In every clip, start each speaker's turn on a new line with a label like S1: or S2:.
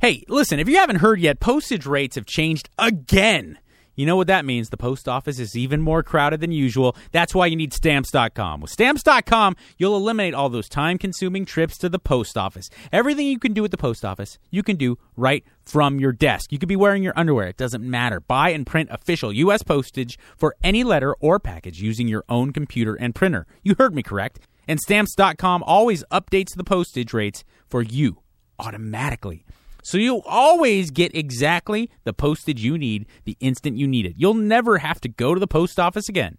S1: Hey, listen, if you haven't heard yet, postage rates have changed again. You know what that means? The post office is even more crowded than usual. That's why you need stamps.com. With stamps.com, you'll eliminate all those time consuming trips to the post office. Everything you can do at the post office, you can do right from your desk. You could be wearing your underwear, it doesn't matter. Buy and print official U.S. postage for any letter or package using your own computer and printer. You heard me correct. And stamps.com always updates the postage rates for you automatically. So you'll always get exactly the postage you need the instant you need it. You'll never have to go to the post office again.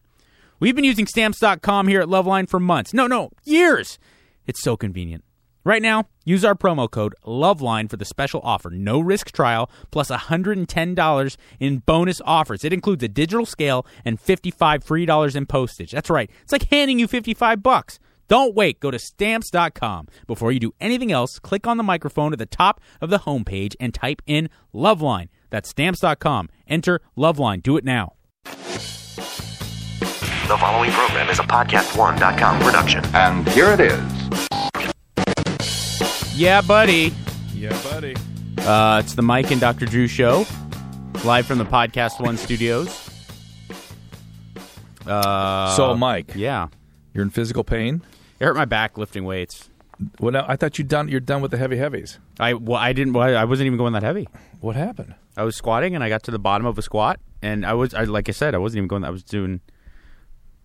S1: We've been using stamps.com here at Loveline for months. No, no, years. It's so convenient. Right now, use our promo code LOVELINE for the special offer. No risk trial plus $110 in bonus offers. It includes a digital scale and 55 free dollars in postage. That's right. It's like handing you 55 bucks. Don't wait. Go to stamps.com. Before you do anything else, click on the microphone at the top of the homepage and type in Loveline. That's stamps.com. Enter Loveline. Do it now.
S2: The following program is a podcast1.com production.
S3: And here it is.
S1: Yeah, buddy.
S4: Yeah, buddy.
S1: Uh, it's the Mike and Dr. Drew show, live from the Podcast One studios. Uh,
S4: so, Mike,
S1: yeah,
S4: you're in physical pain.
S1: It hurt my back lifting weights.
S4: Well, I thought you done. You're done with the heavy heavies.
S1: I well, I didn't. Well, I wasn't even going that heavy.
S4: What happened?
S1: I was squatting and I got to the bottom of a squat, and I was, I, like I said, I wasn't even going. I was doing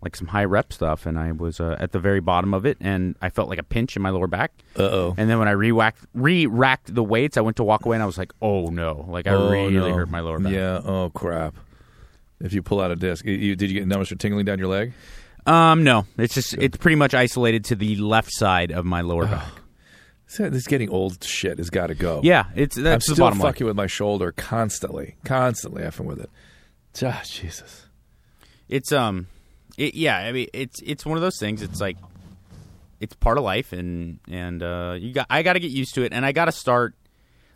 S1: like some high rep stuff, and I was uh, at the very bottom of it, and I felt like a pinch in my lower back.
S4: Uh oh.
S1: And then when I re-whacked, re-racked the weights, I went to walk away, and I was like, "Oh no!" Like I really hurt my lower back.
S4: Yeah. Oh crap. If you pull out a disc, you- did you get numbness or tingling down your leg?
S1: Um, no, it's just it's pretty much isolated to the left side of my lower back.
S4: So This getting old shit has got to go.
S1: Yeah, it's
S4: I'm
S1: that's the
S4: still
S1: bottom line.
S4: fucking with my shoulder constantly, constantly effing with it. Ah, Jesus.
S1: It's um, it, yeah. I mean, it's it's one of those things. It's like it's part of life, and and uh, you got I got to get used to it, and I got to start.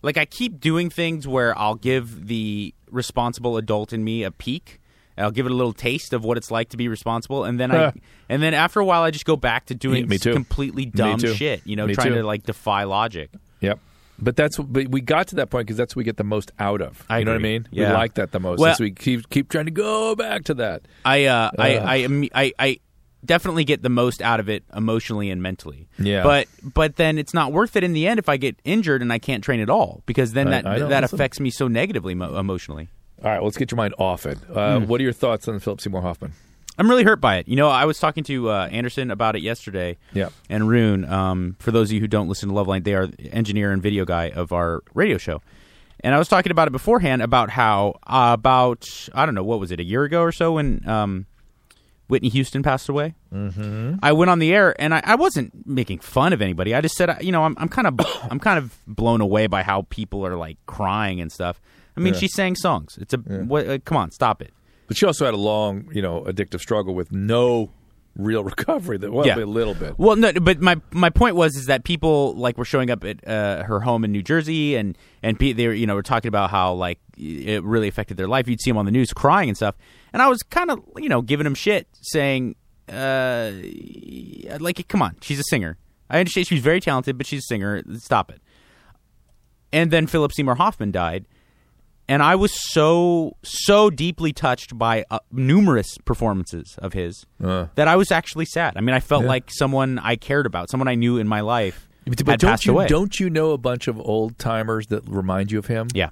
S1: Like I keep doing things where I'll give the responsible adult in me a peek. I'll give it a little taste of what it's like to be responsible, and then I, and then after a while, I just go back to doing
S4: Me too.
S1: completely
S4: Me
S1: dumb
S4: too.
S1: shit. You know,
S4: Me
S1: trying
S4: too.
S1: to like defy logic.
S4: Yep. But that's but we got to that point because that's what we get the most out of.
S1: I
S4: you know what I mean?
S1: Yeah.
S4: We like that the most.
S1: Well-
S4: so we keep keep trying to go back to that.
S1: I uh, I, I I I definitely get the most out of it emotionally and mentally.
S4: Yeah.
S1: But but then it's not worth it in the end if I get injured and I can't train at all because then
S4: I-
S1: that
S4: I know.
S1: that
S4: Listen.
S1: affects me so negatively mo- emotionally.
S4: All right, let's get your mind off it. Uh,
S1: Hmm.
S4: What are your thoughts on Philip Seymour Hoffman?
S1: I'm really hurt by it. You know, I was talking to uh, Anderson about it yesterday.
S4: Yeah.
S1: And Rune, um, for those of you who don't listen to Loveline, they are the engineer and video guy of our radio show. And I was talking about it beforehand about how uh, about I don't know what was it a year ago or so when um, Whitney Houston passed away. Mm-hmm. I went on the air and I, I wasn't making fun of anybody. I just said, you know, I'm, I'm kind of I'm kind of blown away by how people are like crying and stuff. I mean,
S4: Yeah.
S1: she sang songs. It's a what, uh, come on, stop it.
S4: But she also had a long, you know, addictive struggle with no real recovery. That well,
S1: Yeah.
S4: a little bit.
S1: Well, no, but my my point was is that people like were showing up at uh, her home in New Jersey, and and pe- they were you know were talking about how like it really affected their life. You'd see them on the news crying and stuff, and I was kind of you know giving them shit, saying, uh, like, come on, she's a singer. I understand she's very talented, but she's a singer. Stop it. And then Philip Seymour Hoffman died, and I was so so deeply touched by uh, numerous performances of his
S4: Uh.
S1: that I was actually sad. I mean, I felt
S4: Yeah.
S1: like someone I cared about, someone I knew in my life,
S4: But
S1: had
S4: don't you
S1: away.
S4: don't you know a bunch of old timers that remind you of him?
S1: Yeah,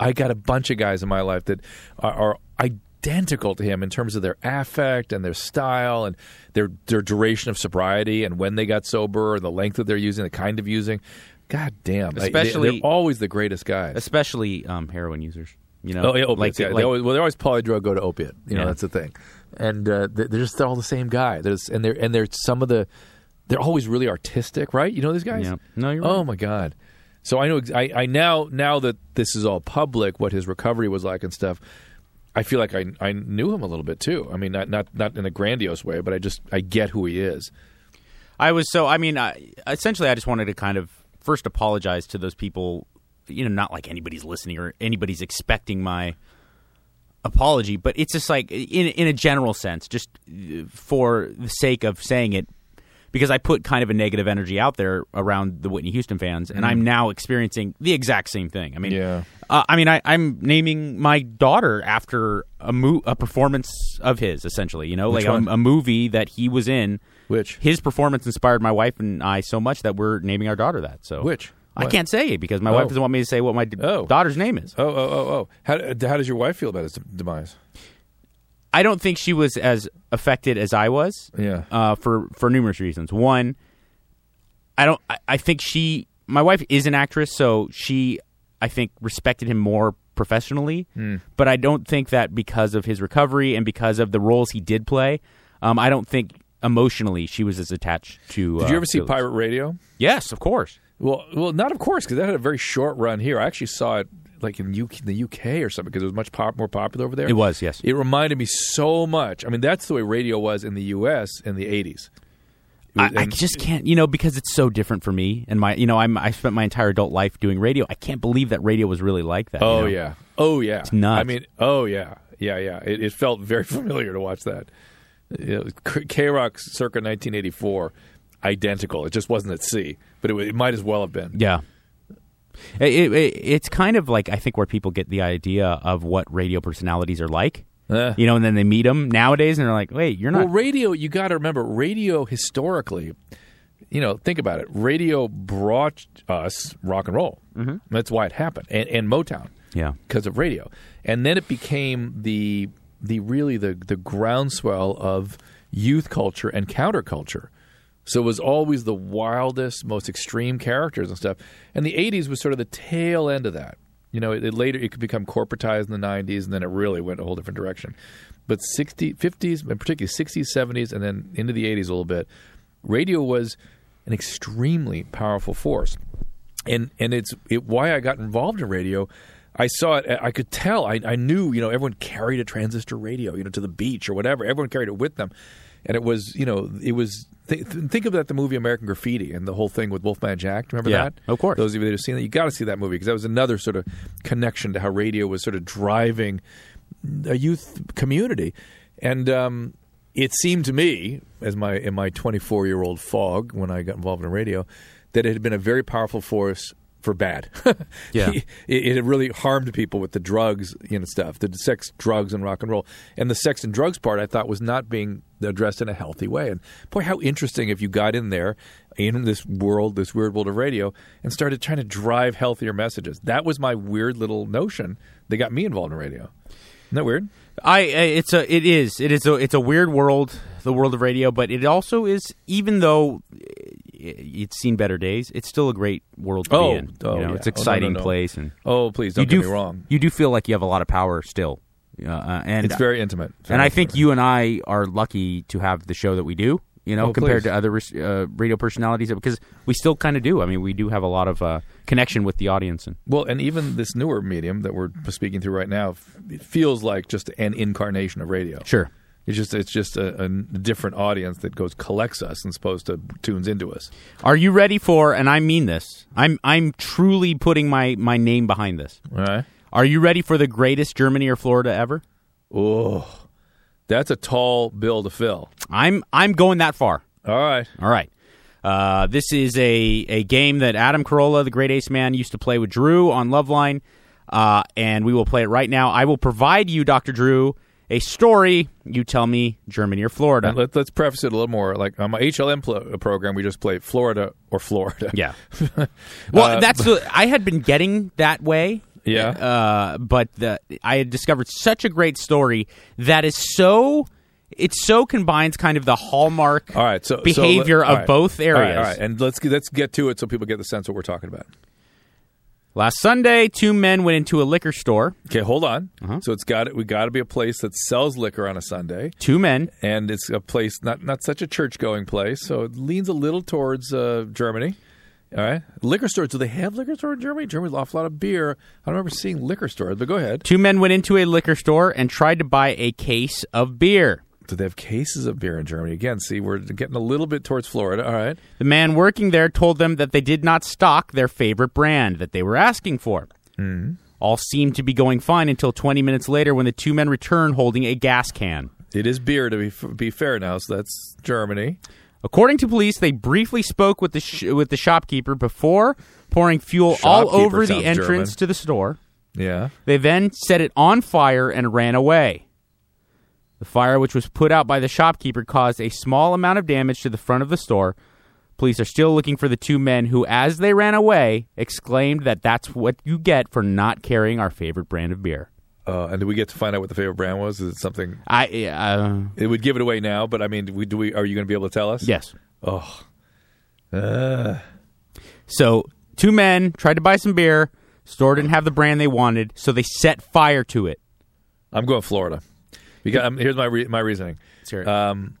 S4: I got a bunch of guys in my life that are, are identical to him in terms of their affect and their style and their their duration of sobriety and when they got sober and the length that they're using, the kind of using. God damn! They-
S1: Especially-
S4: they, are always the greatest guys.
S1: especially um, heroin users. You know,
S4: Oh, yeah, opiates. yeah.
S1: like-
S4: they always, well, they're always polydrug go to opiate. You know,
S1: Yeah.
S4: that's the thing. And uh, they- they're just they're all the same guy. There's and they're and they're some of the they're always really artistic, right? You know these guys.
S1: Yeah. No, you're
S4: Oh
S1: right.
S4: my god. So I know I, I now now that this is all public, what his recovery was like and stuff. I feel like I I knew him a little bit too. I mean, not not not in a grandiose way, but I just I get who he is.
S1: I was so. I mean, I, essentially, I just wanted to kind of first apologize to those people. You know, not like anybody's listening or anybody's expecting my apology, but it's just like in in a general sense, just uh, for the sake of saying it. because I put kind of a negative energy out there around the Whitney Houston fans, and I'm now experiencing the exact same thing. I mean,
S4: Yeah.
S1: uh, I mean, I, I'm naming my daughter after a mo- a performance of his, essentially. You know,
S4: Which
S1: like a, a movie that he was in.
S4: Which?
S1: his performance inspired my wife and I so much that we're naming our daughter that. So
S4: Which?
S1: I can't say because my
S4: Oh.
S1: wife doesn't want me to say what my d-
S4: Oh.
S1: daughter's name is.
S4: Oh, oh, oh, oh. How, how does your wife feel about his demise?
S1: I don't think she was as affected as I was.
S4: Yeah.
S1: Uh, for for numerous reasons. One, I don't. I, I think she, my wife, is an actress, so she, I think, respected him more professionally.
S4: Hmm.
S1: But I don't think that because of his recovery and because of the roles he did play, um, I don't think emotionally she was as attached to.
S4: Did
S1: uh,
S4: you ever see
S1: Felix.
S4: Pirate Radio?
S1: Yes, of course.
S4: Well, well, not of course, because that had a very short run here. I actually saw it like in UK, the UK or something because it was much pop, more popular over there.
S1: It was, yes.
S4: It reminded me so much. I mean, that's the way radio was in the US in the 80s.
S1: I, I just can't, you know, because it's so different for me and my, you know, I'm I spent my entire adult life doing radio. I can't believe that radio was really like that. you
S4: Oh
S1: know?
S4: yeah. Oh yeah. It's
S1: nuts.
S4: I mean, oh yeah. Yeah, yeah. It, it felt very familiar to watch that. KROQ circa 1984, identical. It just wasn't at sea, but it, it might as well have been.
S1: yeah. It, it, it's kind of like I think where people get the idea of what radio personalities are like,
S4: Eh.
S1: you know, and then they meet them nowadays, and they're like, "Wait, you're not."
S4: Well, radio, you got to remember, radio historically, you know, think about it. Radio brought us rock and roll. Mm-hmm. That's why it happened, and, and Motown.
S1: Yeah.
S4: because of radio, and then it became the the really the the groundswell of youth culture and counterculture. So it was always the wildest, most extreme characters and stuff. And the '80s was sort of the tail end of that. You know, it, it later it could become corporatized in the '90s, and then it really went a whole different direction. But 60, 50s, and particularly 60s, 70s, and then into the 80s a little bit, radio was an extremely powerful force and and it's it, why I got involved in radio. I saw it. I could tell. I, I knew. You know, everyone carried a transistor radio. You know, to the beach or whatever. Everyone carried it with them, and it was. You know, it was. Th- th- think of that the movie American Graffiti and the whole thing with Wolfman Jack. Remember
S1: Yeah,
S4: that?
S1: of course.
S4: Those of you that have seen that, you got to see that movie because that was another sort of connection to how radio was sort of driving a youth community, and um, it seemed to me, as my in my 24 year old fog when I got involved in radio, that it had been a very powerful force for bad.
S1: Yeah.
S4: it, it really harmed people with the drugs, you know, stuff, the sex, drugs, and rock and roll, and the sex and drugs part I thought was not being addressed in a healthy way. And boy, how interesting if you got in there in this world, this weird world of radio, and started trying to drive healthier messages. That was my weird little notion that got me involved in radio. Isn't that weird?
S1: I it's a it is it is a it's a weird world the world of radio but it also is even though it's seen better days it's still a great world to
S4: Oh,
S1: be in
S4: oh,
S1: you know
S4: yeah.
S1: it's
S4: Oh,
S1: an
S4: no, no,
S1: exciting
S4: no.
S1: place and
S4: Oh, please don't
S1: you
S4: get
S1: do
S4: me wrong.
S1: you do feel like you have a lot of power still uh, and
S4: It's very intimate.
S1: and I think you and I are lucky to have the show that we do you know
S4: Oh,
S1: compared
S4: please.
S1: to other uh, radio personalities because we still kind of do I mean we do have a lot of uh, connection with the audience and
S4: Well, and even this newer medium that we're speaking through right now, it feels like just an incarnation of radio.
S1: sure
S4: It's just it's just a, a different audience that goes collects us and supposed to tunes into us.
S1: are you ready for and I mean this I'm I'm truly putting my my name behind this
S4: All right.
S1: Are you ready for the greatest Germany or Florida ever?
S4: Oh, that's a tall bill to fill.
S1: I'm I'm going that far.
S4: All right.
S1: All right. Uh, this is a, a game that Adam Carolla, the great ace man, used to play with Drew on Loveline, uh, and we will play it right now. I will provide you, Dr. Drew, a story. You tell me Germany or Florida.
S4: And let, let's preface it a little more. Like on my HLN pl- program, we just play Florida or Florida.
S1: yeah. well,
S4: Uh,
S1: that's the, I had been getting that way.
S4: Yeah.
S1: Uh, but the, I had discovered such a great story that is so it so combines kind of the hallmark
S4: All right. So so
S1: behavior
S4: let-
S1: of
S4: right.
S1: both areas.
S4: all right. And let's get, let's get to it so people get the sense what we're talking about.
S1: Last Sunday, two men went into a liquor store.
S4: Okay, hold on.
S1: Uh-huh.
S4: So it's got we got to be a place that sells liquor on a Sunday.
S1: Two men.
S4: and it's a place not not such a church going place, so it leans a little towards uh, Germany. All right, liquor stores. Do they have liquor store in Germany? Germany's an awful lot of beer. I don't remember seeing liquor stores, but go ahead.
S1: Two men went into a liquor store and tried to buy a case of beer.
S4: Do they have cases of beer in Germany? Again, see, we're getting a little bit towards Florida. All right,
S1: The man working there told them that they did not stock their favorite brand that they were asking for. Mm-hmm. All seemed to be going fine until 20 minutes later when the two men returned holding a gas can.
S4: it is beer to be be fair now, so that's Germany.
S1: According to police, they briefly spoke with the sh- with the shopkeeper before pouring fuel all over the entrance
S4: German.
S1: to the store.
S4: Yeah.
S1: They then set it on fire and ran away. The fire, which was put out by the shopkeeper, caused a small amount of damage to the front of the store. Police are still looking for the two men who, as they ran away, exclaimed that that's what you get for not carrying our favorite brand of beer.
S4: Uh, and did we get to find out what the favorite brand was? Is it something?
S1: I uh,
S4: It would give it away now, but I mean, we, do we? Are you going to be able to tell us?
S1: yes.
S4: Oh. Uh,
S1: So two men tried to buy some beer. Store didn't have the brand they wanted, so they set fire to it.
S4: I'm going Florida. Because um, here's my re- my reasoning.
S1: Let's hear it.
S4: Um,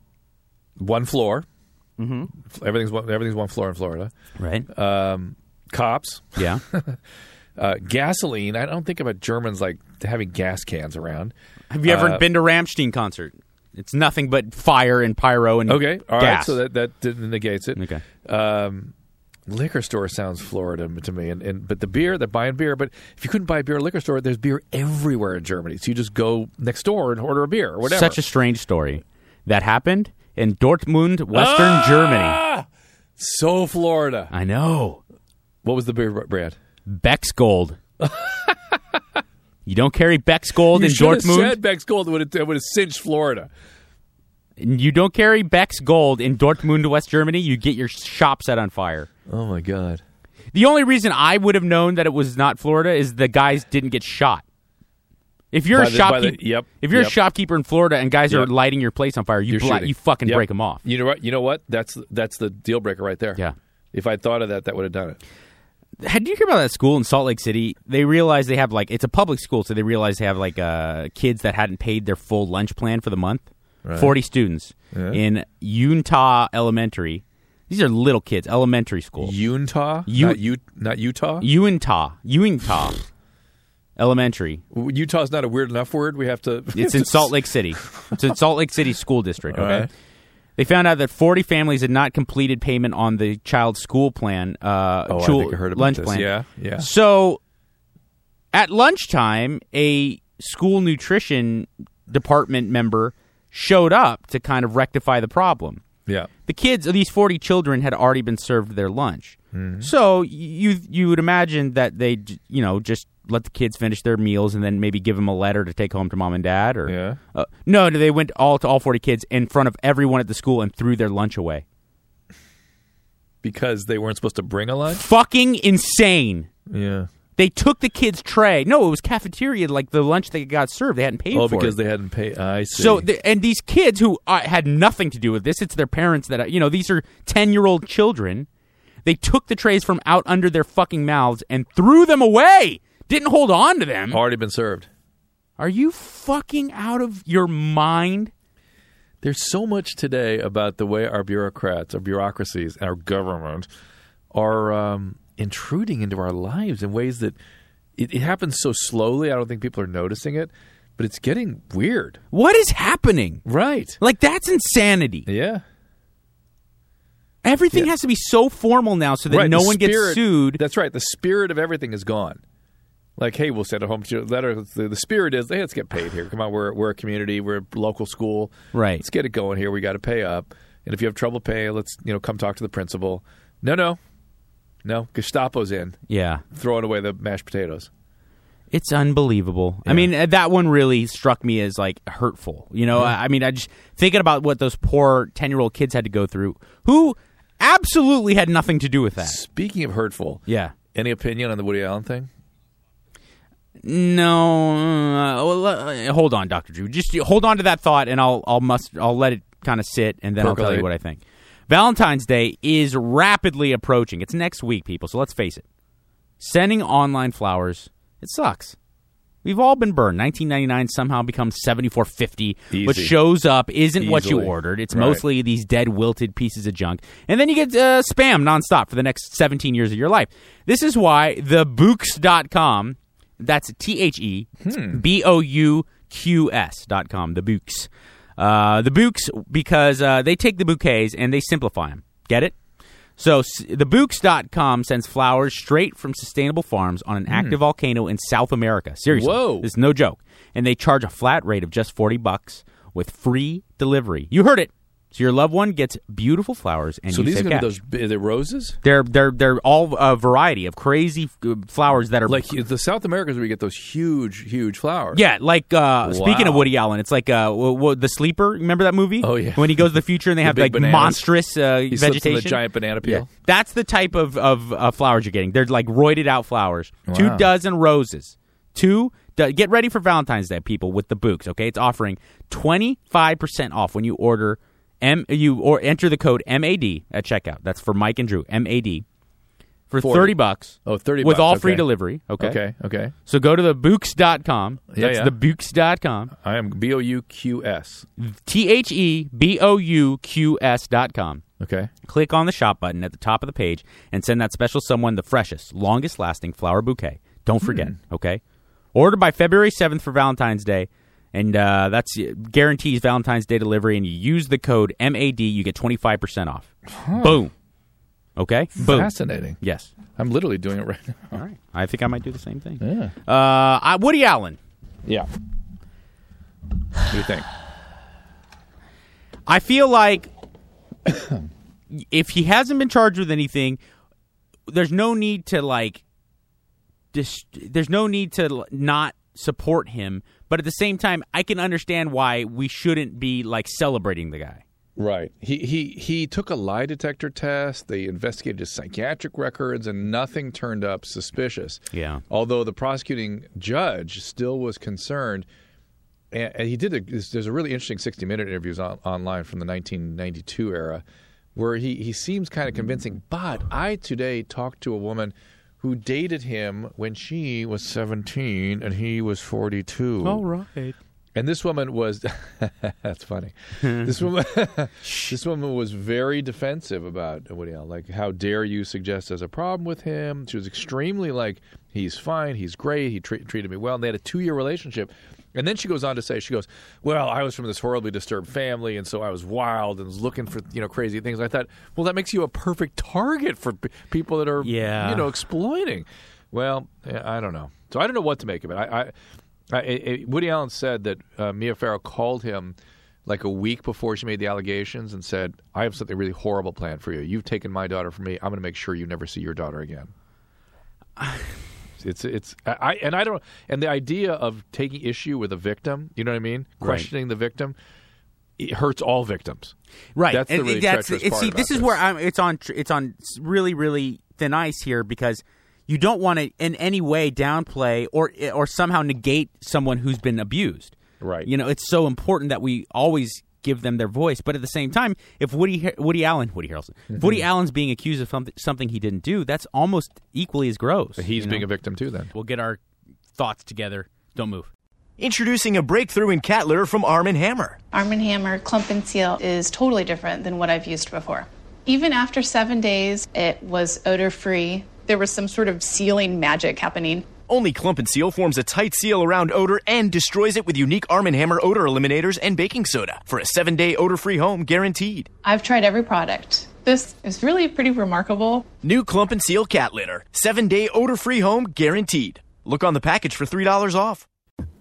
S4: one floor. Mm-hmm. Everything's one, everything's one floor in Florida.
S1: right?
S4: Um, cops.
S1: yeah.
S4: Uh, gasoline. I don't think about Germans like having gas cans around.
S1: Have you ever
S4: Uh,
S1: been to Rammstein concert? It's nothing but fire and pyro and
S4: Okay, all right.
S1: gas.
S4: So that that negates it.
S1: Okay.
S4: Um, liquor store sounds Florida to me, and, and but the beer they're buying beer. But if you couldn't buy beer at a liquor store, there's beer everywhere in Germany. So you just go next door and order a beer or whatever.
S1: Such a strange story that happened in Dortmund, Western
S4: Ah!
S1: Germany.
S4: So Florida.
S1: I know.
S4: What was the beer brand?
S1: Beck's Gold. you don't carry Beck's Gold
S4: You
S1: in
S4: should have
S1: Dortmund.
S4: said Beck's Gold would have, would have cinched Florida.
S1: You don't carry Beck's Gold in Dortmund, West Germany. You get your shop set on fire.
S4: Oh my God!
S1: The only reason I would have known that it was not Florida is the guys didn't get shot. If you're
S4: By
S1: a
S4: the-
S1: shopkeeper,
S4: the- yep,
S1: if you're
S4: yep.
S1: a shopkeeper in Florida and guys are lighting your place on fire, you bla- you fucking
S4: Yep.
S1: break them off.
S4: You know what? You know what? That's that's the deal breaker right there.
S1: Yeah.
S4: If I thought of that, that would have done it.
S1: Had you hear about that school in Salt Lake City? They realized they have like it's a public school, so they realized they have like uh, kids that hadn't paid their full lunch plan for the month. Forty students
S4: Yeah.
S1: in Utah Elementary. These are little kids, elementary school.
S4: Utah,
S1: You-
S4: not, U- not Utah.
S1: Utah, Utah Elementary.
S4: Utah's not a weird enough word. We have to.
S1: It's in Salt Lake City. It's in Salt Lake City School District. Okay.
S4: right.
S1: They found out that 40 families had not completed payment on the child's school plan. Uh,
S4: Oh, I think I heard about
S1: lunch
S4: this.
S1: plan.
S4: Yeah, yeah.
S1: So, at lunchtime, a school nutrition department member showed up to kind of rectify the problem.
S4: Yeah.
S1: The kids, these 40 children, had already been served their lunch.
S4: Mm-hmm.
S1: So you you would imagine that they you know just let the kids finish their meals and then maybe give them a letter to take home to mom and dad or
S4: Yeah.
S1: uh, no, no, they went all to all 40 kids in front of everyone at the school and threw their lunch away.
S4: Because they weren't supposed to bring a lunch.
S1: Fucking insane.
S4: Yeah.
S1: They took the kids' tray. No, it was cafeteria, like the lunch they got served. They hadn't paid
S4: Oh,
S1: for
S4: because
S1: it.
S4: they hadn't paid. I see.
S1: So, the, and these kids who uh, had nothing to do with this, it's their parents that, uh, you know, these are 10 year old children. They took the trays from out under their fucking mouths and threw them away. Didn't hold on to them.
S4: already been served.
S1: Are you fucking out of your mind?
S4: There's so much today about the way our bureaucrats, our bureaucracies, our government are um, intruding into our lives in ways that it, it happens so slowly. I don't think people are noticing it, but it's getting weird.
S1: What is happening?
S4: Right.
S1: Like, that's insanity.
S4: Yeah.
S1: Everything
S4: Yeah.
S1: has to be so formal now so that
S4: right.
S1: no
S4: the
S1: one gets
S4: spirit-
S1: sued.
S4: That's right. The spirit of everything is gone. Like, hey, we'll send a home to letter. The, the spirit is, hey, let's get paid here. Come on, we're we're a community, we're a local school.
S1: Right.
S4: Let's get it going here. We got to pay up. And if you have trouble paying, let's you know come talk to the principal. No, no, no. Gestapo's in
S1: Yeah.
S4: throwing away the mashed potatoes.
S1: It's unbelievable. I mean, uh, that one really struck me as like hurtful. You know, I I mean, I just thinking about what those poor 10 year old kids had to go through who absolutely had nothing to do with that.
S4: Speaking of hurtful,
S1: Yeah.
S4: any opinion on the Woody Allen thing?
S1: No, uh, well, uh, hold on, Doctor Drew. Just hold on to that thought, and I'll I'll must I'll let it kind of sit, and then I'll tell
S4: Percolate.
S1: you what I think. Valentine's Day is rapidly approaching. It's next week, people. So let's face it. Sending online flowers, it sucks. We've all been burned. 1999 somehow becomes 7450. What
S4: Easy.
S1: shows up isn't what you ordered. It's
S4: Right.
S1: mostly these dead, wilted pieces of junk. And then you get uh, spam nonstop for the next 17 years of your life. This is why thebouqs.com, that's T H E B O U Q S dot com, the Bouqs. Uh, the Bouqs, because uh, they take the bouquets and they simplify them. Get it? So thebouqs.com sends flowers straight from sustainable farms on an active volcano in South America. Seriously.
S4: Whoa.
S1: This is no joke. And they charge a flat rate of just 40 bucks with free delivery. You heard it. So your loved one gets beautiful flowers, and
S4: So
S1: you
S4: these are
S1: save
S4: to
S1: cash.
S4: be those. Are they roses?
S1: They're they're they're all a variety of crazy uh, flowers that are
S4: Like the South Americans, where you get those huge, huge flowers.
S1: Yeah, like uh, speaking of
S4: Wow.
S1: Woody Allen, it's like uh, w- w- the Sleeper. Remember that movie?
S4: Oh, yeah.
S1: when he goes to the future and they
S4: The
S1: have
S4: big
S1: like
S4: bananas.
S1: monstrous uh,
S4: he slips in
S1: vegetation.
S4: the giant banana
S1: Yeah,
S4: peel.
S1: that's the type of of uh, flowers you're getting. They're like roided out flowers. Two dozen roses. Two. do- get ready for Valentine's Day, people, with the Bouqs. Okay, it's offering twenty five percent off when you order M. You or enter the code MAD at checkout. That's for Mike and Drew. MAD for
S4: 40.
S1: thirty bucks.
S4: Oh, 30
S1: with
S4: bucks,
S1: all free delivery. Okay.
S4: Okay. Okay.
S1: So go to the Bouqs.com.
S4: Yeah,
S1: That's
S4: yeah.
S1: the Bouqs.com.
S4: I am B O U Q S.
S1: T H E B O U Q S dot com.
S4: Okay.
S1: Click on the shop button at the top of the page and send that special someone the freshest, longest lasting flower bouquet. Don't forget, hmm. okay? Order by February 7th for Valentine's Day, and uh, that's guarantees Valentine's Day delivery, and you use the code MAD, you get 25% off. Boom. Okay? Boom.
S4: Fascinating.
S1: Yes.
S4: I'm literally doing it right now.
S1: All right. I think I might do the same thing.
S4: Yeah.
S1: Uh, I, Woody Allen.
S4: Yeah. What do you think?
S1: I feel like if he hasn't been charged with anything, there's no need to like. Dis- there's no need to not support him, but at the same time, I can understand why we shouldn't be like celebrating the guy.
S4: Right. He he he took a lie detector test. They investigated his psychiatric records, and nothing turned up suspicious.
S1: Yeah.
S4: Although the prosecuting judge still was concerned, and, and he did. A, there's there's a really interesting 60 minute interviews on, online from the 1992 era, where he he seems kind of convincing. But I today talked to a woman who dated him when she was 17 and he was 42.
S1: right.
S4: And this woman was that's funny. this woman this woman was very defensive about Woody Allen. Like, how dare you suggest there's a problem with him? She was extremely like, he's fine, he's great, he tre- treated me well. And they had a two year relationship. And then she goes on to say, she goes, well, I was from this horribly disturbed family, and so I was wild and was looking for you know crazy things. I thought, well, that makes you a perfect target for p- people that are
S1: Yeah.
S4: you know exploiting. Well, yeah, I don't know. So I don't know what to make of it. I, I, I, I Woody Allen said that uh, Mia Farrow called him like a week before she made the allegations and said, "I have something really horrible planned for you. You've taken my daughter from me. I'm going to make sure you never see your daughter again." It's it's I and I don't and the idea of taking issue with a victim, you know what I mean?
S1: Right.
S4: Questioning the victim, it hurts all victims.
S1: Right.
S4: That's the
S1: And
S4: really
S1: that's
S4: treacherous
S1: it-
S4: part
S1: see, this is
S4: this.
S1: where I'm. It's on. It's on really, really thin ice here because you don't want to in any way downplay or or somehow negate someone who's been abused.
S4: Right.
S1: You know, it's so important that we always give them their voice. But at the same time, if Woody Woody Allen, Woody Harrelson, Woody
S4: Mm-hmm.
S1: Allen's being accused of something, something he didn't do, that's almost equally as gross.
S4: He's
S1: you
S4: being
S1: know?
S4: a victim too. Then
S1: We'll get our thoughts together. Don't move.
S3: Introducing a breakthrough in cat litter from Arm & Hammer.
S5: Arm & Hammer Clump and Seal is totally different than what I've used before. Even after seven days, it was odor free. There was some sort of sealing magic happening.
S3: Only Clump and Seal forms a tight seal around odor and destroys it with unique Arm & Hammer odor eliminators and baking soda for a seven-day odor-free home guaranteed.
S5: I've tried every product. This is really pretty remarkable.
S3: New Clump and Seal cat litter. Seven-day odor-free home guaranteed. Look on the package for $3 off.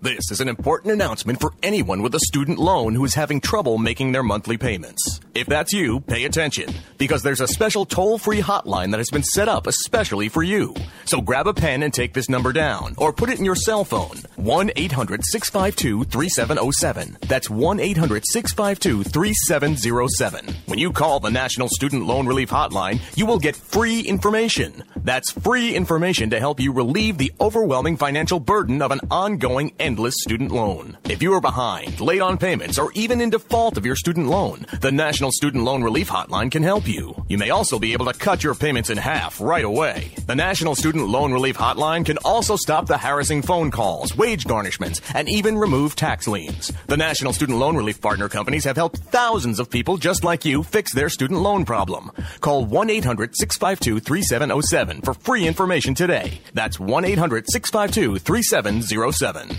S6: This is an important announcement for anyone with a student loan who is having trouble making their monthly payments. If that's you, pay attention, because there's a special toll free hotline that has been set up especially for you. So grab a pen and take this number down, or put it in your cell phone 1 800 652 3707. That's 1 800 652 3707. When you call the National Student Loan Relief Hotline, you will get free information. That's free information to help you relieve the overwhelming financial burden of an ongoing endless student loan. If you are behind, late on payments, or even in default of your student loan, the National Student Loan Relief Hotline can help you. You may also be able to cut your payments in half right away. The National Student Loan Relief Hotline can also stop the harassing phone calls, wage garnishments, and even remove tax liens. The National Student Loan Relief partner companies have helped thousands of people just like you fix their student loan problem. Call 1 800 652 3707 for free information today. That's 1 800 652 3707.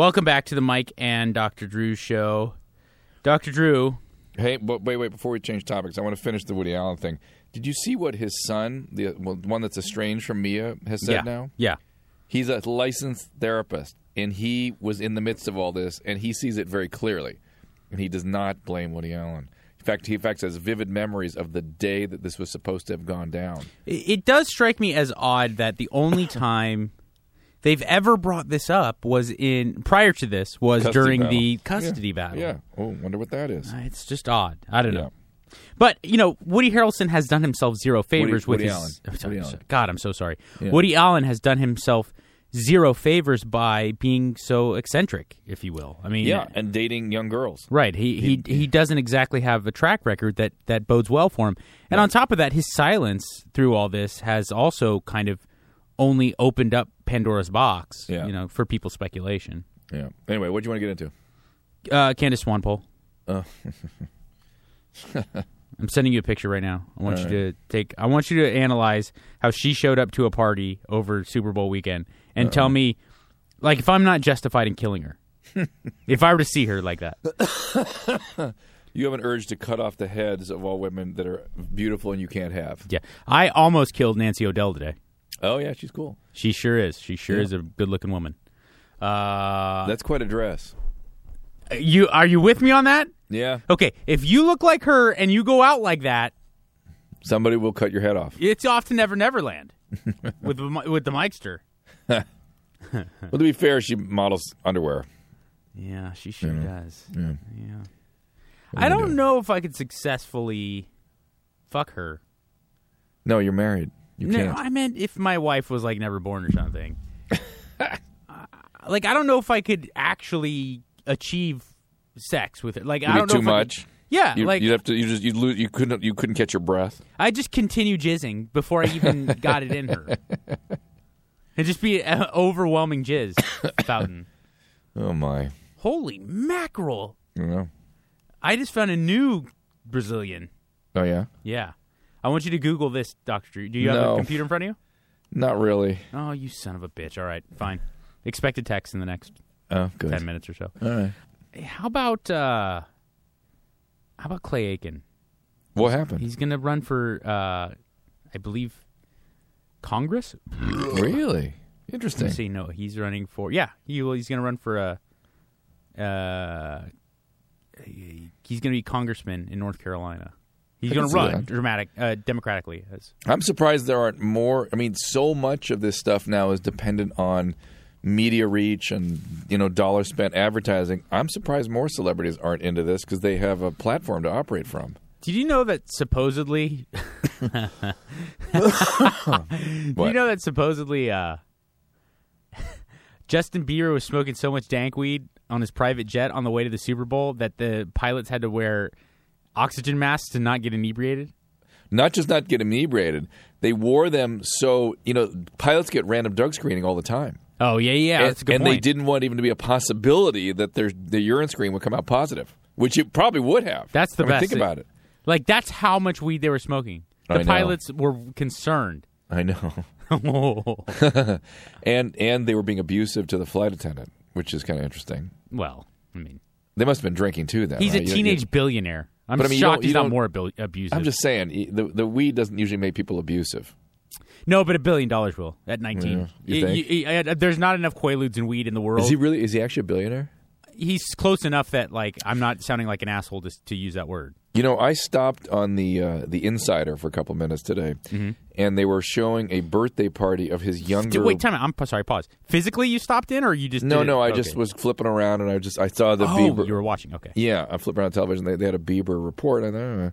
S1: Welcome back to the Mike and Dr. Drew show. Dr. Drew,
S4: Hey, but wait, wait. Before we change topics, I want to finish the Woody Allen thing. Did you see what his son, the well, one that's estranged from Mia, has said
S1: yeah,
S4: now?
S1: yeah.
S4: He's a licensed therapist, and he was in the midst of all this, and he sees it very clearly, and he does not blame Woody Allen. In fact, he in fact has vivid memories of the day that this was supposed to have gone down.
S1: It, it does strike me as odd that the only time they've ever brought this up was in prior to this was
S4: Custody
S1: during
S4: battle.
S1: the custody
S4: Yeah.
S1: battle.
S4: Yeah. Oh, wonder what that is.
S1: Uh, It's just odd. I don't
S4: Yeah.
S1: know. But you know, Woody Harrelson has done himself zero favors
S4: Woody
S1: with
S4: Allen.
S1: his.
S4: Woody
S1: sorry,
S4: Allen.
S1: God, I'm so sorry.
S4: Yeah.
S1: Woody Allen has done himself zero favors by being so eccentric, if you will. I mean,
S4: Yeah, and dating young girls.
S1: Right. He, he he doesn't exactly have a track record that, that bodes well for him. And on top of that, his silence through all this has also kind of only opened up Pandora's box,
S4: Yeah.
S1: you know, for people's speculation.
S4: Yeah. Anyway, what do you want to get into?
S1: Uh, Candice Swanepoel.
S4: Oh.
S1: I'm sending you a picture right now. I want you to take. I want you to analyze how she showed up to a party over Super Bowl weekend and tell me, like, if I'm not justified in killing her, if I were to see her like that.
S4: You have an urge to cut off the heads of all women that are beautiful and you can't have.
S1: Yeah, I almost killed Nancy O'Dell today.
S4: Oh yeah, she's cool.
S1: She sure is. She sure
S4: Yeah.
S1: is a good-looking woman. Uh,
S4: That's quite a dress.
S1: you are you with me on that?
S4: Yeah.
S1: Okay, if you look like her and you go out like that,
S4: Somebody will cut your head off.
S1: it's off to Never Neverland with with the Mikester.
S4: Well, to be fair, she models underwear.
S1: Yeah, she sure does.
S4: Yeah.
S1: Yeah. I
S4: do you
S1: don't
S4: do?
S1: know if I could successfully fuck her.
S4: No, you're married. You
S1: no,
S4: can't.
S1: I meant if my wife was like never born or something. Uh, like I don't know if I could actually achieve sex with it. Like
S4: It'd
S1: I don't know
S4: too
S1: if I could-
S4: much.
S1: yeah,
S4: You'd,
S1: like
S4: you'd have to. You just. You lose. You couldn't. You couldn't catch your breath.
S1: I just continue jizzing before I even got it in her. It'd just be an overwhelming jizz fountain.
S4: Oh my.
S1: Holy mackerel!
S4: You know.
S1: I just found a new Brazilian.
S4: Oh yeah.
S1: Yeah. I want you to Google this, Dr. Drew. Do you have
S4: No.
S1: a computer in front of you?
S4: Not really.
S1: Oh, you son of a bitch. All right, fine. Expected text in the next
S4: Oh, good.
S1: 10 minutes or so.
S4: All right.
S1: How about uh how about Clay Aiken?
S4: What happened?
S1: He's going to run for uh I believe Congress?
S4: really interesting.
S1: see. No, he's running for Yeah, he will, he's going to run for a uh he's going to be congressman in North Carolina. He's going to run dramatic uh, democratically as
S4: I'm surprised there aren't more. I mean, so much of this stuff now is dependent on media reach and you know dollar spent advertising. I'm surprised more celebrities aren't into this because they have a platform to operate from.
S1: Did you know that supposedly? Did you know that supposedly uh, Justin Bieber was smoking so much dank weed on his private jet on the way to the Super Bowl that the pilots had to wear oxygen masks to not get inebriated?
S4: Not just not get inebriated, they wore them so you know pilots get random drug screening all the time.
S1: Oh yeah, yeah,
S4: and,
S1: that's a good
S4: and they didn't want even to be a possibility that their the urine screen would come out positive, which it probably would have.
S1: That's the
S4: I mean,
S1: best.
S4: Think about it.
S1: Like that's how much weed they were smoking. The
S4: I know.
S1: pilots were concerned.
S4: I know. and and they were being abusive to the flight attendant, which is kind of interesting.
S1: well, I mean,
S4: They must have been drinking too. Then
S1: he's
S4: right?
S1: a
S4: You-
S1: teenage
S4: you-
S1: billionaire. I'm
S4: But I mean,
S1: shocked
S4: you
S1: he's not more abu- abusive.
S4: I'm just saying the the weed doesn't usually make people abusive.
S1: No, but a billion dollars will at 19.
S4: Yeah, you
S1: Y-
S4: think?
S1: y- y- there's not enough Quaaludes and weed in the world.
S4: Is he really? Is he actually a billionaire?
S1: He's close enough that like I'm not sounding like an asshole to, to use that word.
S4: You know, I stopped on the uh, the Insider for a couple minutes today, and they were showing a birthday party of his younger.
S1: Wait, time. I'm sorry. Pause. Physically, you stopped in, or you just
S4: no, no, I
S1: Okay.
S4: just was flipping around and I just I saw the
S1: Oh,
S4: Bieber.
S1: you were watching. Okay.
S4: Yeah, I flipped around television. They, they had a Bieber report, and, uh,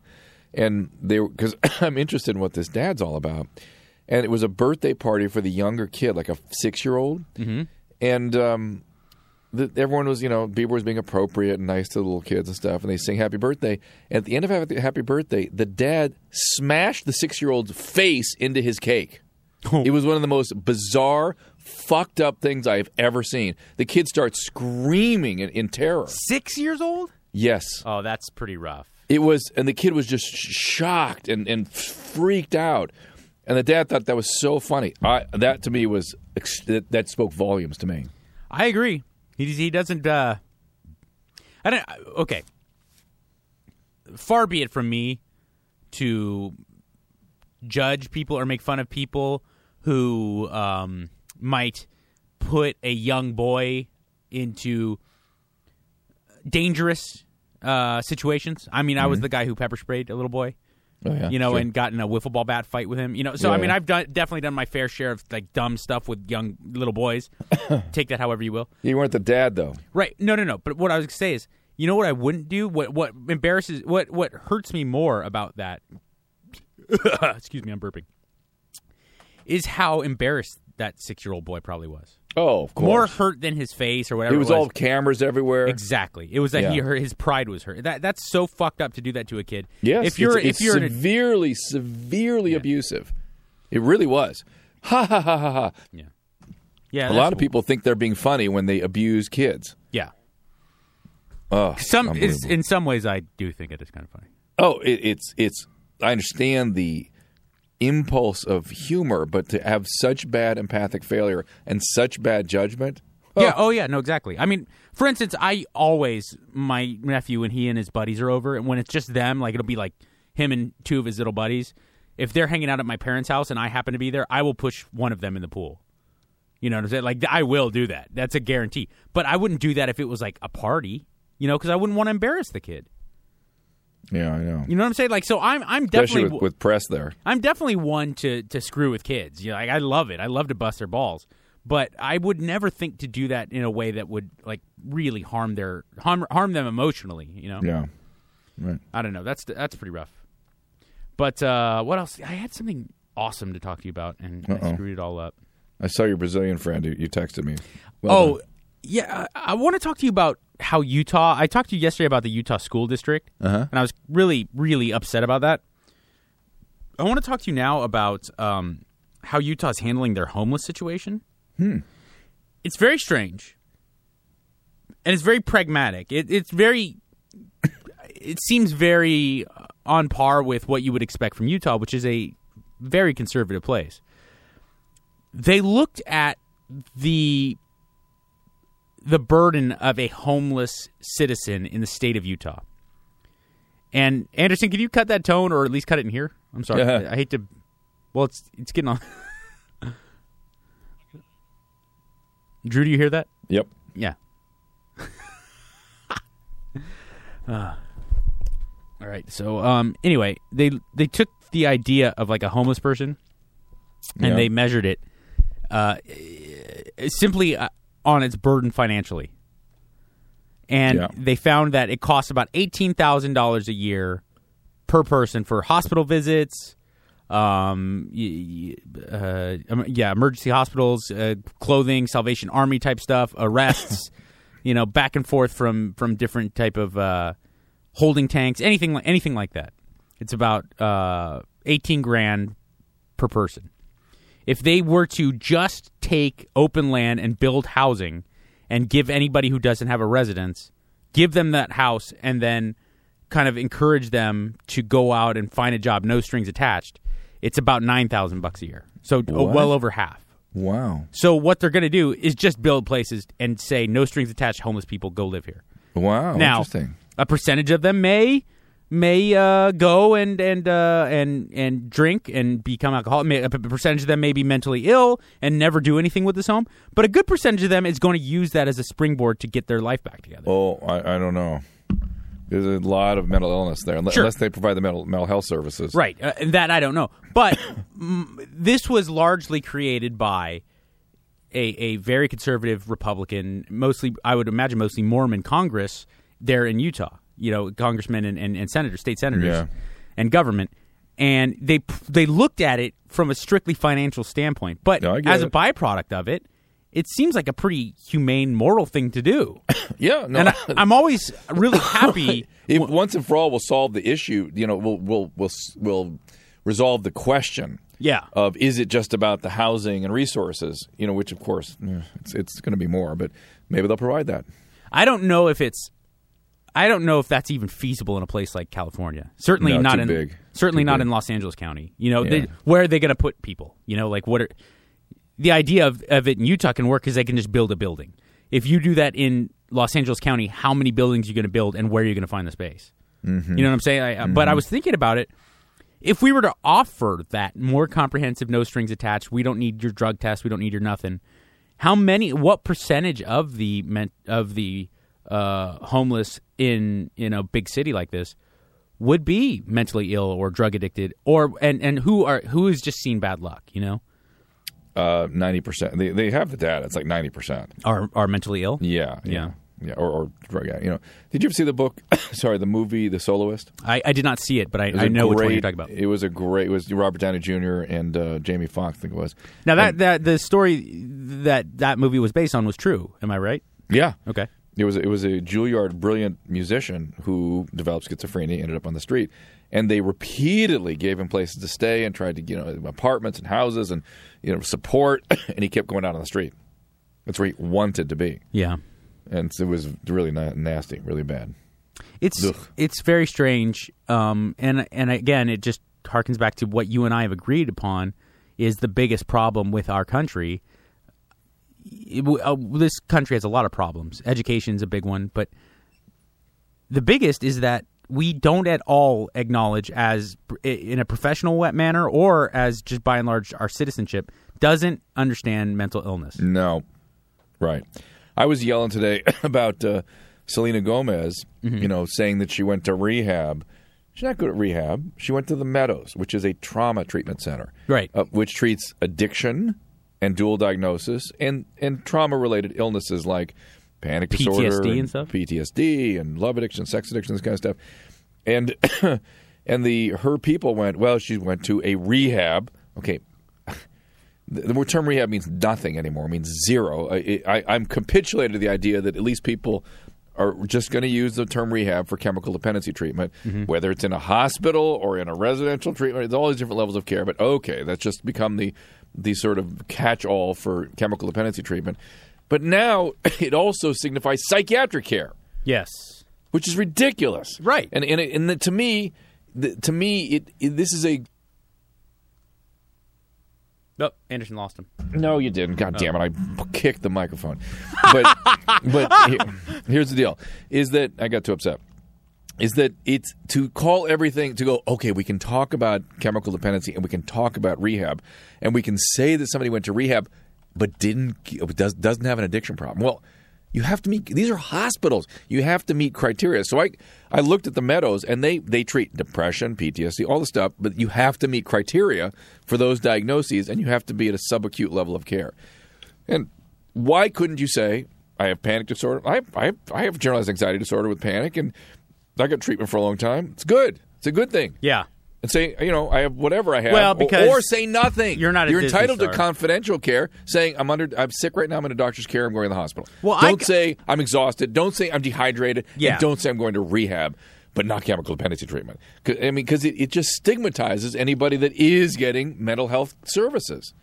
S4: and they were because I'm interested in what this dad's all about. And it was a birthday party for the younger kid, like a six year old. Mm-hmm. And um, the, everyone was, you know, Bieber was being appropriate and nice to the little kids and stuff. And they sing happy birthday. And at the end of happy, happy birthday, the dad smashed the six year old's face into his cake. Oh. It was one of the most bizarre, fucked up things I've ever seen. The kid starts screaming in, in terror.
S1: Six years old?
S4: Yes.
S1: Oh, that's pretty rough.
S4: It was, and the kid was just sh- shocked and, and freaked out. And the dad thought that was so funny. I, that to me was that, that spoke volumes to me.
S1: I agree. He he doesn't. uh I don't. Okay. Far be it from me to judge people or make fun of people who um, might put a young boy into dangerous uh, situations. I mean, I was the guy who pepper sprayed a little boy.
S4: Oh, yeah,
S1: you know,
S4: sure.
S1: and gotten a wiffle ball bat fight with him. You know, so
S4: Yeah,
S1: I mean,
S4: yeah.
S1: I've done definitely done my fair share of like dumb stuff with young little boys. Take that however you will.
S4: You weren't the dad though.
S1: Right? No, no, no. But what I was gonna say is, you know what I wouldn't do? What what embarrasses? What what hurts me more about that? excuse me, I'm burping. Is how embarrassed that six year old boy probably was.
S4: Oh, of course.
S1: More hurt than his face or whatever.
S4: It was
S1: it
S4: all cameras everywhere.
S1: Exactly. It was that he hurt his pride was hurt. That that's so fucked up to do that to a kid.
S4: Yes,
S1: If you're
S4: it's,
S1: if you're in a,
S4: severely, severely abusive. It really was. Ha ha ha ha ha.
S1: yeah. Yeah.
S4: A lot of people think they're being funny when they abuse kids.
S1: Yeah.
S4: Oh,
S1: Some in some ways I do think it is kind of funny.
S4: oh, it, it's it's. I understand the impulse of humor, but to have such bad empathic failure and such bad judgment.
S1: Yeah. Oh. oh yeah. No. Exactly. I mean, for instance, I always my nephew and he and his buddies are over, and when it's just them, like it'll be like him and two of his little buddies. If they're hanging out at my parents' house and I happen to be there, I will push one of them in the pool. You know what I'm saying? Like I will do that. That's a guarantee. But I wouldn't do that if it was like a party. You know, because I wouldn't want to embarrass the kid.
S4: Yeah, I know.
S1: You know what I'm saying? Like, so I'm I'm
S4: Especially
S1: definitely
S4: with, with press there.
S1: I'm definitely one to to screw with kids. You know, like, I love it. I love to bust their balls. But I would never think to do that in a way that would like really harm their harm harm them emotionally. You know,
S4: Yeah. Right.
S1: I don't know. That's that's pretty rough. But uh, what else? I had something awesome to talk to you about, and I
S4: Uh-oh.
S1: screwed it all up.
S4: I saw your Brazilian friend. You, you texted me. Well
S1: oh,
S4: done.
S1: yeah. I, I want to talk to you about how Utah. I talked to you yesterday about the Utah school district,
S4: Uh-huh.
S1: and I was really, really upset about that. I want to talk to you now about um, how Utah's handling their homeless situation. Hmm. It's very strange, and it's very pragmatic. It, it's very. It seems very on par with what you would expect from Utah, which is a very conservative place. They looked at the the burden of a homeless citizen in the state of Utah. And Anderson, can you cut that tone or at least cut it in here? I'm sorry.
S4: Yeah.
S1: I, hate to Well, it's it's getting on. Drew, do you hear that?
S4: Yep.
S1: Yeah. Ah. all right. So, um, anyway, they they took the idea of like a homeless person, and
S4: Yeah.
S1: they measured it, uh, simply uh, on its burden financially, and
S4: Yeah.
S1: they found that it costs about eighteen thousand dollars a year per person for hospital visits. Um, uh, yeah, emergency hospitals, uh, clothing, Salvation Army type stuff, arrests, you know, back and forth from from different type of uh, holding tanks, anything like anything like that. It's about uh, eighteen grand per person. If they were to just take open land and build housing and give anybody who doesn't have a residence, give them that house and then kind of encourage them to go out and find a job, no strings attached, it's about nine thousand bucks a year. So uh,
S4: What?
S1: well over half.
S4: Wow.
S1: So what they're going to do is just build places and say no strings attached. Homeless people go live here.
S4: Wow.
S1: now,
S4: Interesting.
S1: a percentage of them may may uh, go and and uh, and and drink and become alcoholic. A percentage of them may be mentally ill and never do anything with this home. But a good percentage of them is going to use that as a springboard to get their life back together.
S4: Oh, I, I don't know. There's a lot of mental illness there, unless,
S1: Sure.
S4: unless they provide the mental mental health services.
S1: Right. Uh, that I don't know. But this was largely created by a, a very conservative Republican, mostly, I would imagine, mostly Mormon Congress there in Utah. You know, congressmen and, and, and senators, state senators,
S4: Yeah.
S1: and government. And they they looked at it from a strictly financial standpoint. But
S4: No,
S1: as a byproduct of it, it seems like a pretty humane, moral thing to do.
S4: Yeah. No.
S1: And I, I'm always really happy.
S4: if once and for all, we'll solve the issue. You know, we'll we'll we'll we'll resolve the question.
S1: Yeah.
S4: Of is it just about the housing and resources? You know, which of course eh, it's it's going to be more, but maybe they'll provide that.
S1: I don't know if it's. I don't know if that's even feasible in a place like California. Certainly
S4: No,
S1: not in.
S4: big.
S1: Certainly
S4: Too
S1: not
S4: big.
S1: in Los Angeles County. You know,
S4: Yeah.
S1: they, where are they going to put people? You know, like what are the idea of, of it in Utah can work because they can just build a building. If you do that in Los Angeles County, how many buildings are you going to build and where are you going to find the space?
S4: Mm-hmm.
S1: You know what I'm saying? I, But I was thinking about it. If we were to offer that more comprehensive, no strings attached, we don't need your drug test, we don't need your nothing. How many? What percentage of the men, of the uh, homeless in in a big city like this would be mentally ill or drug addicted or and and who are who has just seen bad luck you know
S4: Uh, ninety percent. They they have the data. It's like ninety percent.
S1: are are mentally ill
S4: Yeah,
S1: Yeah.
S4: yeah, yeah. Or, or drug. Yeah, you know. Did you ever see the book? sorry, the movie, The Soloist.
S1: I, I did not see it but I,
S4: It
S1: I know which one you're talking about
S4: It was a great. It was Robert Downey Jr. and uh, Jamie Foxx. I think it was.
S1: now that
S4: And-
S1: that the story that that movie was based on was true am I right
S4: yeah.
S1: okay
S4: It was it was a Juilliard brilliant musician who developed schizophrenia, ended up on the street, and they repeatedly gave him places to stay and tried to you know apartments and houses and you know support, and he kept going out on the street. That's where he wanted to be,
S1: yeah
S4: and it was really na- nasty, really bad.
S1: It's
S4: Ugh.
S1: it's very strange, um, and and again, it just harkens back to what you and I have agreed upon is the biggest problem with our country. Uh, this country has a lot of problems. Education's a big one, but the biggest is that we don't at all acknowledge as in a professional manner or as just by and large our citizenship doesn't understand mental illness.
S4: No, right. I was yelling today about uh, Selena Gomez,
S1: Mm-hmm.
S4: you know, saying that she went to rehab. She's not good at rehab. She went to the Meadows, which is a trauma treatment center,
S1: Right.
S4: Uh, which treats addiction and dual diagnosis and and trauma related illnesses like panic disorder,
S1: PTSD and stuff?
S4: PTSD and love addiction, sex addiction, this kind of stuff. And and the her people went, well, she went to a rehab. Okay, the, term rehab means nothing anymore. It means zero. I, I, I'm capitulated to the idea that at least people are just going to use the term rehab for chemical dependency treatment, whether it's in a hospital or in a residential treatment. There's all these different levels of care. But okay, that's just become the the sort of catch-all for chemical dependency treatment. But now it also signifies psychiatric care
S1: Yes.
S4: which is ridiculous.
S1: Right.
S4: And and, and the, to me, the, to me, it, it this is a
S1: Oh, Anderson lost him.
S4: no, you didn't. God oh. damn it! I kicked the microphone. But but here- here's the deal: is that I got too upset. Is that it's to call everything to go? Okay, we can talk about chemical dependency and we can talk about rehab, and we can say that somebody went to rehab but didn't does, doesn't have an addiction problem. Well, you have to meet. These are hospitals. You have to meet criteria. So I I looked at the Meadows and they they treat depression, PTSD, all the stuff, but you have to meet criteria for those diagnoses, and you have to be at a subacute level of care. And why couldn't you say I have panic disorder? I I I have generalized anxiety disorder with panic, and I got treatment for a long time. It's good. It's a good thing.
S1: Yeah.
S4: And say you know I have whatever I have.
S1: Well,
S4: or-
S1: because
S4: or, say nothing.
S1: you're not
S4: You're
S1: Disney
S4: entitled
S1: star.
S4: to confidential care. Saying I'm under I'm sick right now. I'm in a doctor's care. I'm going to the hospital.
S1: Well,
S4: don't
S1: g-
S4: say I'm exhausted. Don't say I'm dehydrated.
S1: Yeah.
S4: And don't say I'm going to rehab. But not chemical dependency treatment. I mean, because it, it just stigmatizes anybody that is getting mental health services.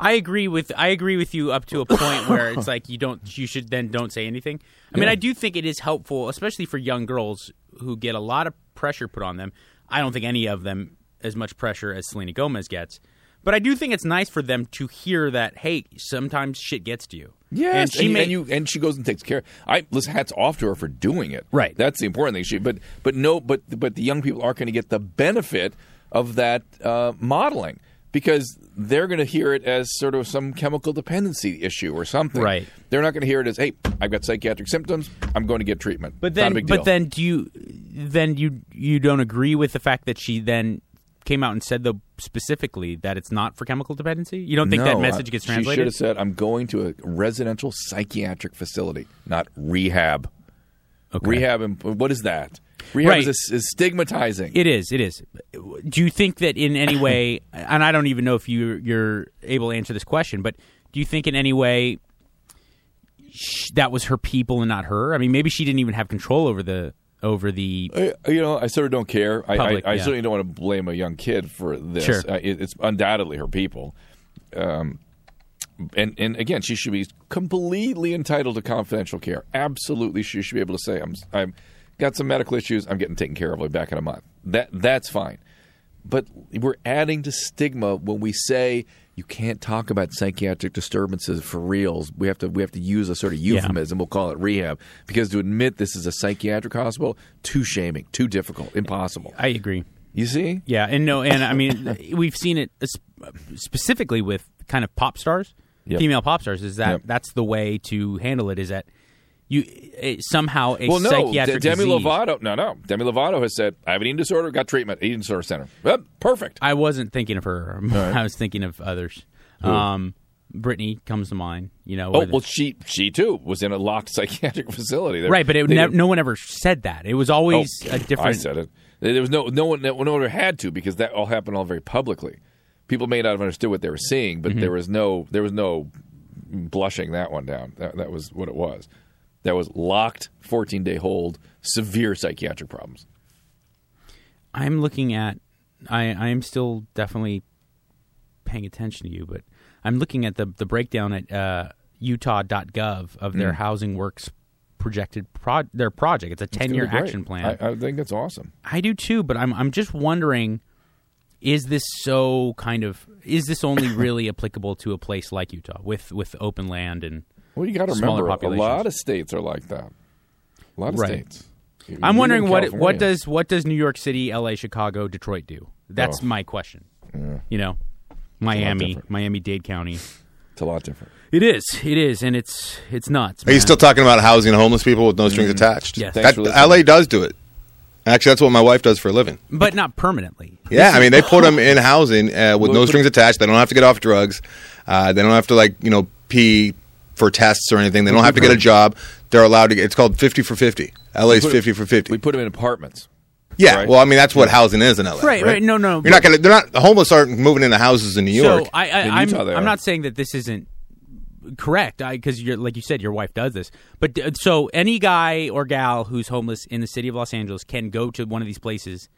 S1: I agree with I agree with you up to a point where it's like you don't you should then don't say anything. I mean,
S4: Yeah.
S1: I do think it is helpful, especially for young girls who get a lot of pressure put on them. I don't think any of them as much pressure as Selena Gomez gets. But I do think it's nice for them to hear that hey, sometimes shit gets to you.
S4: Yes,
S1: and she
S4: and,
S1: may
S4: and you and she goes and takes care. I listen, hats off to her for doing it.
S1: Right.
S4: that's the important thing. She, but but no, but but the young people aren't going to get the benefit of that uh, modeling because they're going to hear it as sort of some chemical dependency issue or something.
S1: Right.
S4: They're not going to hear it as hey, I've got psychiatric symptoms. I'm going to get treatment.
S1: But then, but then, do you then you you don't agree with the fact that she then came out and said though specifically that it's not for chemical dependency? You don't think
S4: No,
S1: that message gets translated?
S4: She should have said, "I'm going to a residential psychiatric facility, not rehab."
S1: Okay.
S4: Rehab. and- What is that? Rehab
S1: Right.
S4: is, is stigmatizing.
S1: It is. It is. Do you think that in any way, and I don't even know if you you're able to answer this question, but do you think in any way sh- that was her people and not her? I mean, maybe she didn't even have control over the over the.
S4: I- you know, I sort of don't care. I,
S1: Public,
S4: I, I
S1: yeah.
S4: certainly don't want to blame a young kid for this.
S1: Sure.
S4: Uh, it, it's undoubtedly her people. Um, and and again, she should be completely entitled to confidential care. Absolutely, she should be able to say, "I'm I'm got some medical issues. I'm getting taken care of. I'll be back in a month." That that's fine. But we're adding to stigma when we say you can't talk about psychiatric disturbances for reals. We have to we have to use a sort of euphemism. We'll call it rehab because to admit this is a psychiatric hospital, too shaming, too difficult, impossible.
S1: I agree.
S4: You see?
S1: Yeah, and no, and I mean, we've seen it specifically with kind of pop stars,
S4: Yep.
S1: female pop stars. Is that
S4: Yep.
S1: that's the way to handle it? Is that you eh, somehow a
S4: well, no,
S1: psychiatric
S4: De- Demi
S1: disease.
S4: Lovato. No, no. Demi Lovato has said, "I have an eating disorder. Got treatment. Eating disorder center. Yep, perfect."
S1: I wasn't thinking of her.
S4: right.
S1: I was thinking of others. Um, Britney comes to mind. You know,
S4: Oh well, she she too was in a locked psychiatric facility. They-
S1: right, but it
S4: they
S1: no one ever said that. It was always
S4: Oh,
S1: a different.
S4: I said it. There was no no one no one ever had to because that all happened all very publicly. People may not have understood what they were seeing,
S1: Mm-hmm.
S4: but there was no there was no blushing that one down. That, that was what it was. That was locked, fourteen day hold, severe psychiatric problems.
S1: I'm looking at. I I am still definitely paying attention to you, but I'm looking at the the breakdown at uh, Utah.gov of
S4: Mm.
S1: their housing works projected pro- their project. It's a
S4: 10
S1: year action plan.
S4: I, I think that's awesome.
S1: I do too, but I'm I'm just wondering is this so kind of is this only really applicable to a place like Utah with with open land and
S4: Well, you got to remember, a lot of states are like that. A lot of
S1: Right.
S4: states.
S1: I'm
S4: Even
S1: wondering what what does what does New York City, LA, Chicago, Detroit do? That's
S4: Oh.
S1: my question. You know, Miami. Miami Dade County.
S4: It's a lot different.
S1: It is. It is and it's it's nuts.
S7: Are you still talking about housing homeless people with no strings attached?
S1: Yes.
S7: That. LA does do it. Actually, that's what my wife does for a living.
S1: but not permanently.
S7: Yeah, I mean, they put them in housing uh, with
S4: Well,
S7: no strings attached. They don't have to get off drugs. Uh, they don't have to like you know pee for tests or anything. They don't have to get a job. They're allowed to get. It's called fifty for fifty. LA's
S4: put-
S7: fifty for fifty.
S4: We put them in apartments.
S7: yeah,
S4: right?
S7: well, I mean, that's what housing is in LA.
S1: Right, right. No, no,
S7: You're not gonna. They're not. The homeless aren't moving into houses in New York.
S1: So I, I,
S4: In
S1: I'm,
S4: Utah, they
S1: I'm not saying that this isn't correct because you're like you said your wife does this but uh, so any guy or gal who's homeless in the city of los angeles can go to one of these places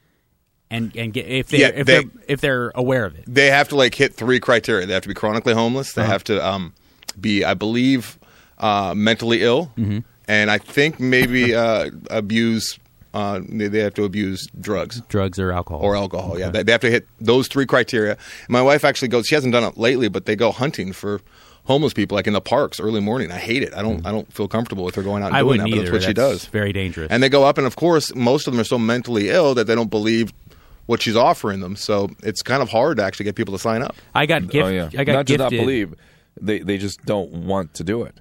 S1: and and get if they
S7: Yeah,
S1: if
S7: they-
S1: they, are if they're aware of it
S7: they have to like hit three criteria. They have to be chronically homeless.
S1: Uh-huh.
S7: They have to um, be, I believe, uh, mentally ill,
S1: Mm-hmm.
S7: and I think maybe uh, abuse. Uh, they, they have to abuse drugs
S1: drugs or alcohol
S7: or alcohol. Yeah, they, they have to hit those three criteria. My wife actually goes. She hasn't done it lately, but they go hunting for homeless people, like in the parks early morning. I hate it. I don't. I don't feel comfortable with her going out and
S1: i
S7: doing
S1: wouldn't
S7: that. But
S1: either
S7: that's what she does.
S1: very dangerous
S7: And they go up, and of course, most of them are so mentally ill that they don't believe what she's offering them. So it's kind of hard to actually get people to sign up.
S1: i got gift
S4: oh yeah,
S1: i got
S4: not just
S1: gifted
S4: not believe. They they just don't want to do it.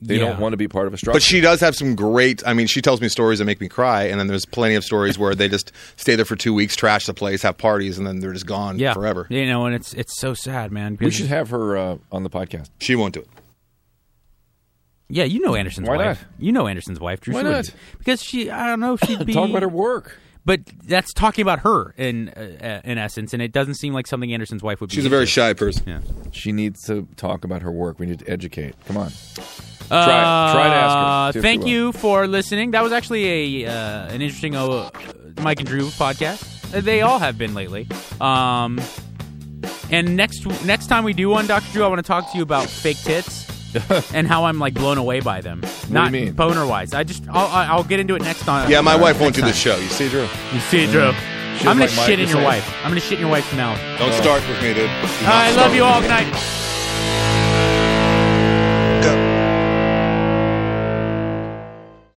S4: They
S1: Yeah.
S4: don't want to be part of a structure.
S7: But she does have some great. I mean, she tells me stories that make me cry, and then there's plenty of stories where they just stay there for two weeks, trash the place, have parties, and then they're just gone
S1: yeah
S7: forever.
S1: you know and it's it's so sad man
S4: we should have her uh, on the podcast.
S7: She won't do it.
S1: yeah you know anderson's
S4: Why
S1: wife
S4: not?
S1: you know anderson's wife Drew
S4: Why
S1: She wouldn't-
S4: not?
S1: because she i don't know she'd be
S4: Talk about her work.
S1: But that's talking about her in uh, in essence, and it doesn't seem like something Anderson's wife would be.
S7: She's a very
S1: into.
S7: shy person.
S1: Yeah.
S4: She needs to talk about her work. We need to educate. Come on. Try, try to ask her.
S1: Uh,
S4: See if
S1: thank
S4: will.
S1: you for listening. That was actually a uh, an interesting uh, Mike and Drew podcast. Uh, They all have been lately. Um, and next next time we do one, Doctor Drew, I want to talk to you about fake tits and how I'm like blown away by them. Not
S4: mean?
S1: boner wise. I just I'll, I'll get into it next time.
S7: Yeah, my
S1: uh,
S7: wife won't do the
S1: time.
S7: show. You see, Drew?
S1: You see, Drew.
S4: She
S1: I'm gonna
S4: like Mike
S1: shit in your wife. I'm gonna shit in your wife's mouth.
S7: Don't start with me, dude. Do not
S1: I love you
S7: with
S1: all.
S7: me.
S1: Good night.